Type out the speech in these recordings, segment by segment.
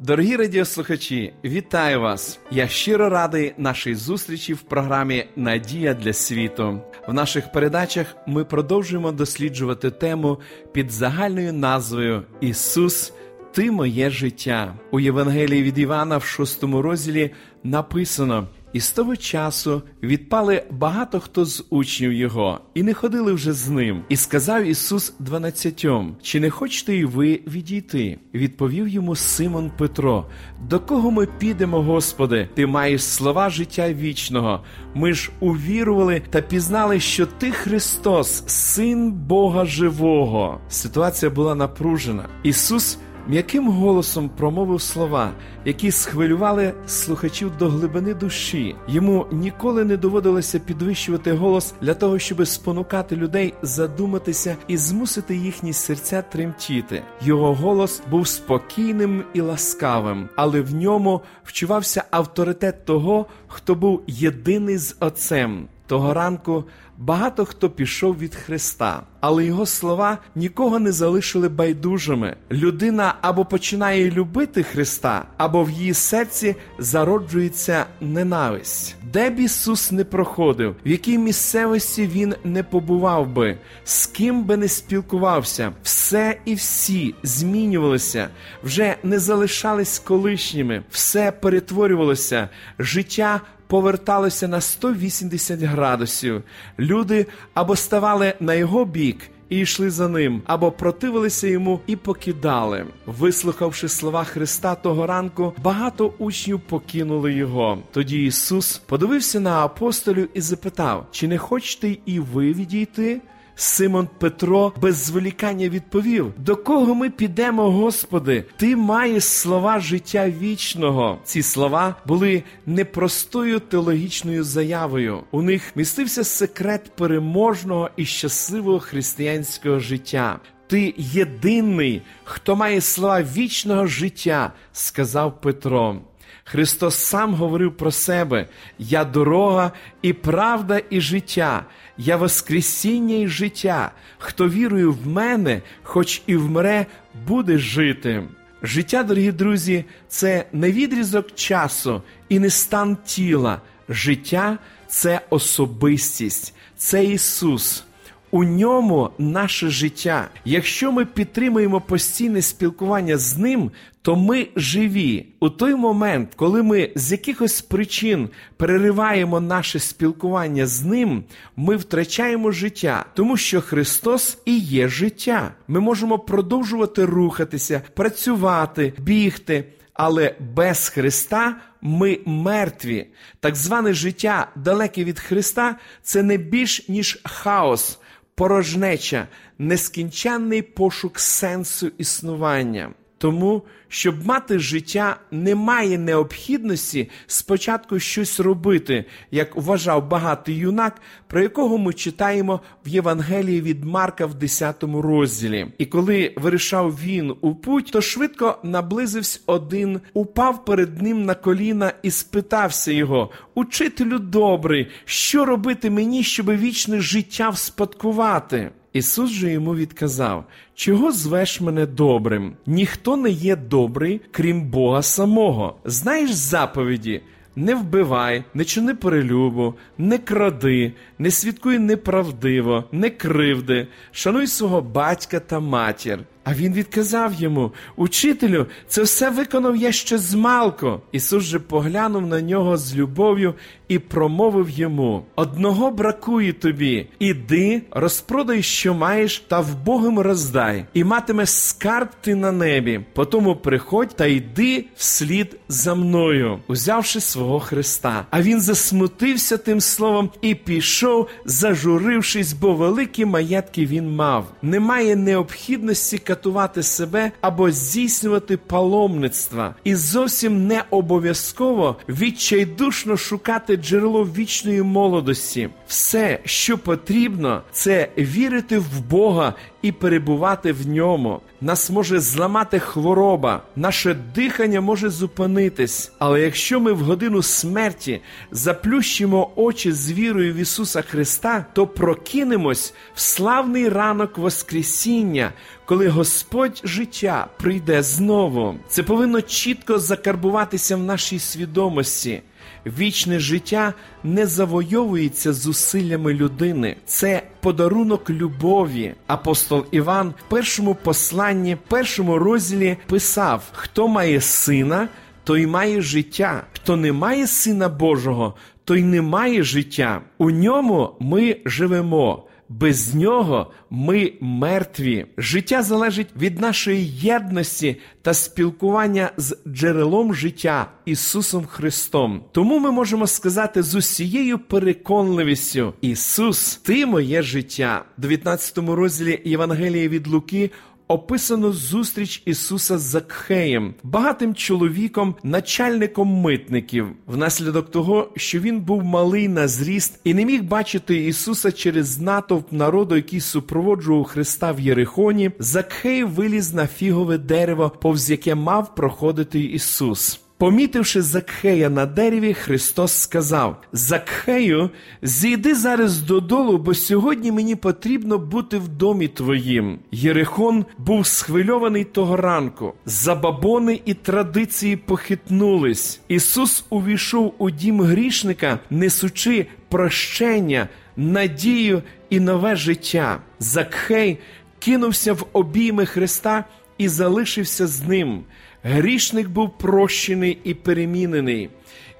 Дорогі радіослухачі, вітаю вас! Я щиро радий нашій зустрічі в програмі Надія для світу. В наших передачах ми продовжуємо досліджувати тему під загальною назвою Ісус, Ти моє життя. У Євангелії від Івана в шостому розділі написано. І з того часу відпали багато хто з учнів його, і не ходили вже з ним. І сказав Ісус дванадцятьом: Чи не хочете і ви відійти? Відповів йому Симон Петро: До кого ми підемо, Господи? Ти маєш слова життя вічного. Ми ж увірували та пізнали, що ти Христос, Син Бога Живого. Ситуація була напружена. Ісус м'яким голосом промовив слова, які схвилювали слухачів до глибини душі. Йому ніколи не доводилося підвищувати голос для того, щоб спонукати людей задуматися і змусити їхні серця тремтіти. Його голос був спокійним і ласкавим, але в ньому вчувався авторитет того, хто був єдиний з Отцем. Того ранку багато хто пішов від Христа, але його слова нікого не залишили байдужими. Людина або починає любити Христа, або в її серці зароджується ненависть. Де б Ісус не проходив, в якій місцевості він не побував би, з ким би не спілкувався, все і всі змінювалися, вже не залишались колишніми, все перетворювалося, життя поверталося на 180 градусів. Люди або ставали на його бік. І йшли за ним, або противилися йому і покидали. Вислухавши слова Христа того ранку, багато учнів покинули його. Тоді Ісус подивився на апостолів і запитав: Чи не хочете і ви відійти? Симон Петро без зволікання відповів: До кого ми підемо, Господи? Ти маєш слова життя вічного. Ці слова були непростою теологічною заявою. У них містився секрет переможного і щасливого християнського життя. Ти єдиний, хто має слова вічного життя, сказав Петро. Христос сам говорив про себе: Я дорога і правда, і життя, я Воскресіння і життя. Хто вірує в мене, хоч і вмре, буде жити. Життя, дорогі друзі, це не відрізок часу і не стан тіла. Життя це особистість, це Ісус. У ньому наше життя. Якщо ми підтримуємо постійне спілкування з ним, то ми живі. У той момент, коли ми з якихось причин перериваємо наше спілкування з ним, ми втрачаємо життя, тому що Христос і є життя. Ми можемо продовжувати рухатися, працювати, бігти. Але без Христа ми мертві. Так зване життя, далеке від Христа, це не більш ніж хаос, порожнеча, нескінченний пошук сенсу існування. Тому, щоб мати життя, немає необхідності спочатку щось робити, як вважав багатий юнак, про якого ми читаємо в Євангелії від Марка в 10 розділі. І коли вирішав він у путь, то швидко наблизився один, упав перед ним на коліна і спитався його: Учителю добрий, що робити мені, щоб вічне життя вспадкувати? Ісус же йому відказав: Чого звеш мене добрим? Ніхто не є добрий, крім Бога самого. Знаєш заповіді? Не вбивай, не чини перелюбу, не кради, не свідкуй неправдиво, не кривди, шануй свого батька та матір. А він відказав йому: Учителю, це все виконав я ще змалку. Ісус же поглянув на нього з любов'ю і промовив йому: Одного бракує тобі, іди, розпродай, що маєш, та вбогим роздай, і матимеш скарб ти на небі. Потому приходь та йди вслід за мною, узявши свого Христа. А він засмутився тим словом і пішов, зажурившись, бо великі маєтки він мав. Немає необхідності катувати себе або здійснювати паломництва, і зовсім не обов'язково відчайдушно шукати джерело вічної молодості. Все, що потрібно, це вірити в Бога і перебувати в ньому. Нас може зламати хвороба, наше дихання може зупинитись. Але якщо ми в годину смерті заплющимо очі з вірою в Ісуса Христа, то прокинемось в славний ранок Воскресіння, коли Господь життя прийде знову. Це повинно чітко закарбуватися в нашій свідомості. Вічне життя не завойовується зусиллями людини, це подарунок любові. Апостол Іван в першому посланні, першому розділі писав: хто має сина, той має життя, хто не має сина Божого, той не має життя. У ньому ми живемо без нього ми мертві. Життя залежить від нашої єдності та спілкування з джерелом життя Ісусом Христом. Тому ми можемо сказати з усією переконливістю: Ісус, Ти моє життя. В 19 розділі Євангелії від Луки описано зустріч Ісуса з Закхеєм, багатим чоловіком, начальником митників, внаслідок того, що він був малий на зріст і не міг бачити Ісуса через натовп народу, який супроводжував Христа в Єрихоні. Закхей виліз на фігове дерево, повз яке мав проходити Ісус. Помітивши Закхея на дереві, Христос сказав: Закхею, зійди зараз додолу, бо сьогодні мені потрібно бути в домі твоїм. Єрихон був схвильований того ранку. Забабони і традиції похитнулись. Ісус увійшов у дім грішника, несучи прощення, надію і нове життя. Закхей кинувся в обійми Христа і залишився з ним. Грішник був прощений і перемінений.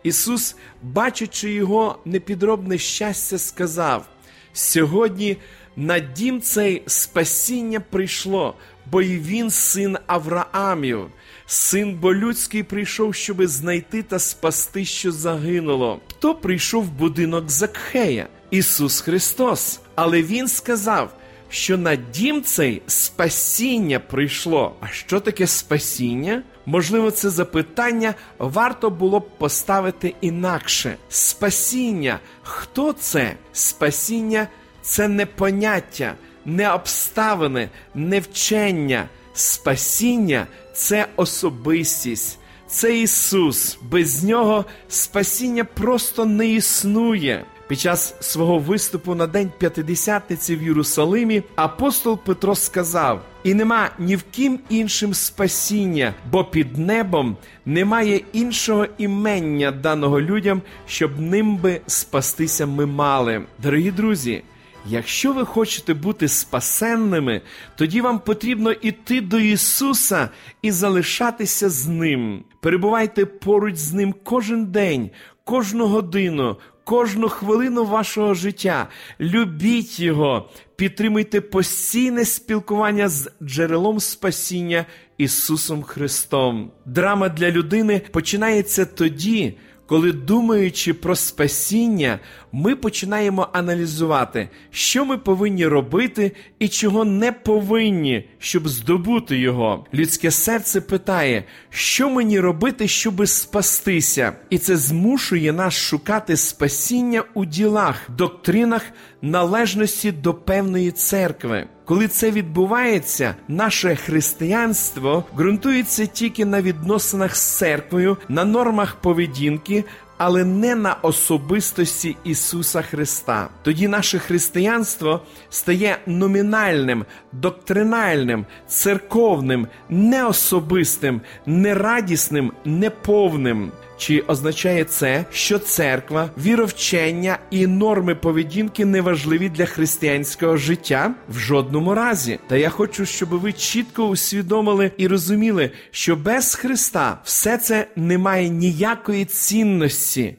Ісус, бачачи його непідробне щастя, сказав: сьогодні на дім цей спасіння прийшло, бо й він син Авраамів, син болюдський прийшов, щоби знайти та спасти, що загинуло. Хто прийшов в будинок Закхея? Ісус Христос. Але Він сказав що на дім цей спасіння прийшло. А що таке спасіння? Можливо, це запитання варто було б поставити інакше. Спасіння. Хто це? Спасіння це не поняття, не обставини, не вчення. Спасіння це особистість. Це Ісус. Без нього спасіння просто не існує. Під час свого виступу на День П'ятидесятниці в Єрусалимі апостол Петро сказав: І нема ні в ким іншим спасіння, бо під небом немає іншого імення даного людям, щоб ним би спастися ми мали. Дорогі друзі. Якщо ви хочете бути спасенними, тоді вам потрібно йти до Ісуса і залишатися з Ним. Перебувайте поруч з Ним кожен день, кожну годину, кожну хвилину вашого життя. Любіть Його, підтримуйте постійне спілкування з джерелом спасіння Ісусом Христом. Драма для людини починається тоді коли думаючи про спасіння, ми починаємо аналізувати, що ми повинні робити і чого не повинні, щоб здобути його. Людське серце питає, що мені робити, щоби спастися, і це змушує нас шукати спасіння у ділах, доктринах належності до певної церкви. Коли це відбувається, наше християнство ґрунтується тільки на відносинах з церквою, на нормах поведінки, але не на особистості Ісуса Христа. Тоді наше християнство стає номінальним, доктринальним, церковним, неособистим, нерадісним, неповним. Чи означає це, що церква, віровчення і норми поведінки не важливі для християнського життя? В жодному разі. Та я хочу, щоб ви чітко усвідомили і розуміли, що без Христа все це не має ніякої цінності,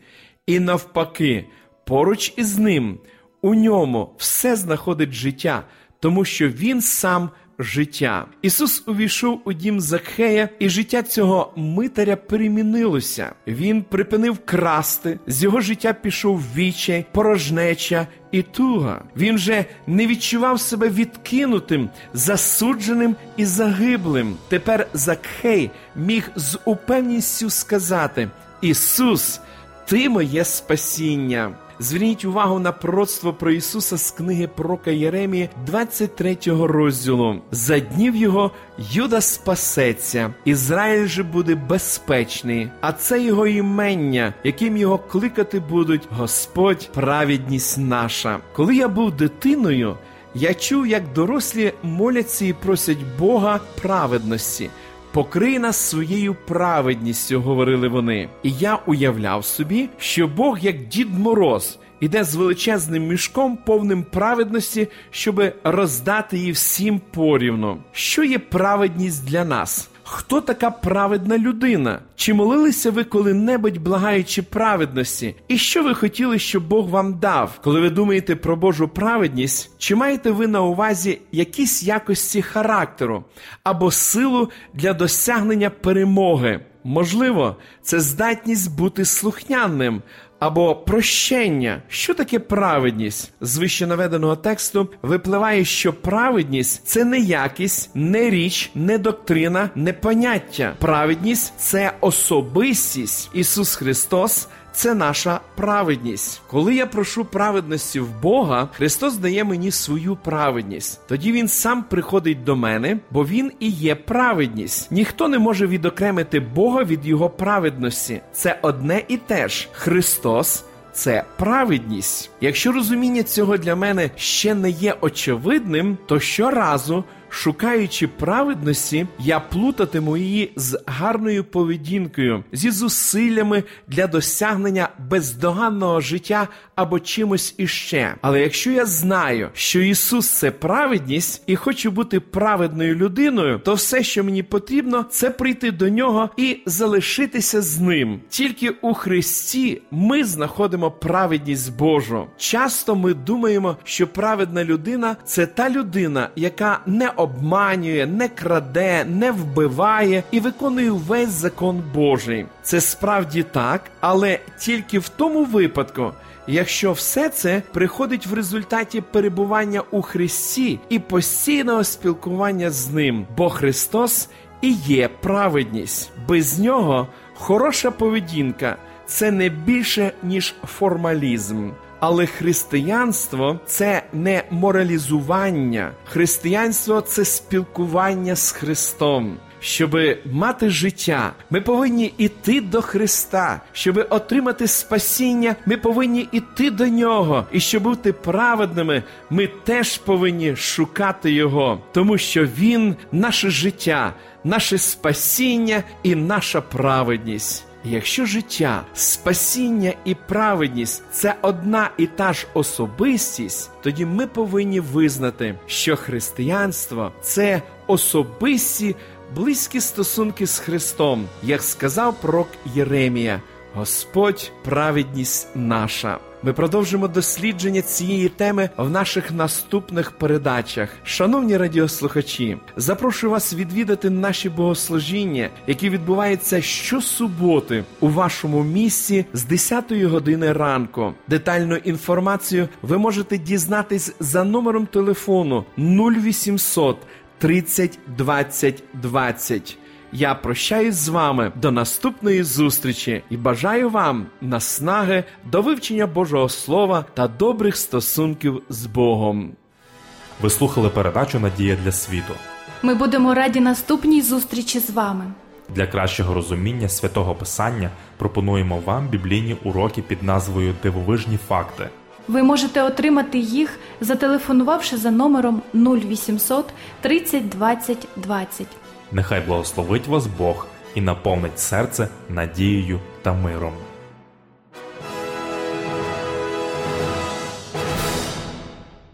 і навпаки, поруч із ним у ньому все знаходить життя, тому що він сам життя. Ісус увійшов у дім Закхея, і життя цього митаря перемінилося. Він припинив красти, з його життя пішов вічай, порожнеча і туга. Він же не відчував себе відкинутим, засудженим і загиблим. Тепер Закхей міг з упевністю сказати: Ісус, Ти моє спасіння. Зверніть увагу на пророцтво про Ісуса з книги пророка Єремії, 23 розділу. За днів його Юда спасеться, Ізраїль же буде безпечний, а це його імення, яким його кликати будуть Господь, праведність наша. Коли я був дитиною, я чув, як дорослі моляться і просять Бога праведності. Покрий нас своєю праведністю, говорили вони. І я уявляв собі, що Бог, як Дід Мороз, іде з величезним мішком, повним праведності, щоби роздати її всім порівну. Що є праведність для нас? Хто така праведна людина? Чи молилися ви коли-небудь, благаючи праведності? І що ви хотіли, щоб Бог вам дав, коли ви думаєте про Божу праведність? Чи маєте ви на увазі якісь якості характеру або силу для досягнення перемоги? Можливо, це здатність бути слухняним або прощення. Що таке праведність? З вище наведеного тексту випливає, що праведність це не якість, не річ, не доктрина, не поняття. Праведність це особистість. Ісус Христос це наша праведність. Коли я прошу праведності в Бога, Христос дає мені свою праведність. Тоді Він сам приходить до мене, бо Він і є праведність. Ніхто не може відокремити Бога від Його праведності. Це одне і те ж. Христос. Це праведність. Якщо розуміння цього для мене ще не є очевидним, то щоразу, шукаючи праведності, я плутатиму її з гарною поведінкою, зі зусиллями для досягнення бездоганного життя або чимось іще. Але якщо я знаю, що Ісус це праведність і хочу бути праведною людиною, то все, що мені потрібно, це прийти до нього і залишитися з ним. Тільки у Христі ми знаходимо праведність Божу. Часто ми думаємо, що праведна людина це та людина, яка не обманює, не краде, не вбиває і виконує весь закон Божий. Це справді так, але тільки в тому випадку. Якщо все це приходить в результаті перебування у Христі і постійного спілкування з ним, бо Христос і є праведність, без нього хороша поведінка це не більше ніж формалізм. Але християнство це не моралізування, християнство це спілкування з Христом. Щоби мати життя, ми повинні іти до Христа. Щоби отримати спасіння, ми повинні іти до Нього. І щоб бути праведними, ми теж повинні шукати Його, тому що Він наше життя, наше спасіння і наша праведність. Якщо життя, спасіння і праведність це одна і та ж особистість, тоді ми повинні визнати, що християнство це особисті близькі стосунки з Христом, як сказав пророк Єремія, Господь праведність наша. Ми продовжимо дослідження цієї теми в наших наступних передачах. Шановні радіослухачі, запрошую вас відвідати наші богослужіння, які відбуваються щосуботи у вашому місці з 10 години ранку. Детальну інформацію ви можете дізнатись за номером телефону 0800 30 20 20. Я прощаюсь з вами до наступної зустрічі і бажаю вам наснаги до вивчення Божого Слова та добрих стосунків з Богом. Ви слухали передачу Надія для світу. Ми будемо раді наступній зустрічі з вами. Для кращого розуміння святого Писання пропонуємо вам біблійні уроки під назвою Дивовижні факти. Ви можете отримати їх, зателефонувавши за номером 0800 30 20 20. Нехай благословить вас Бог і наповнить серце надією та миром.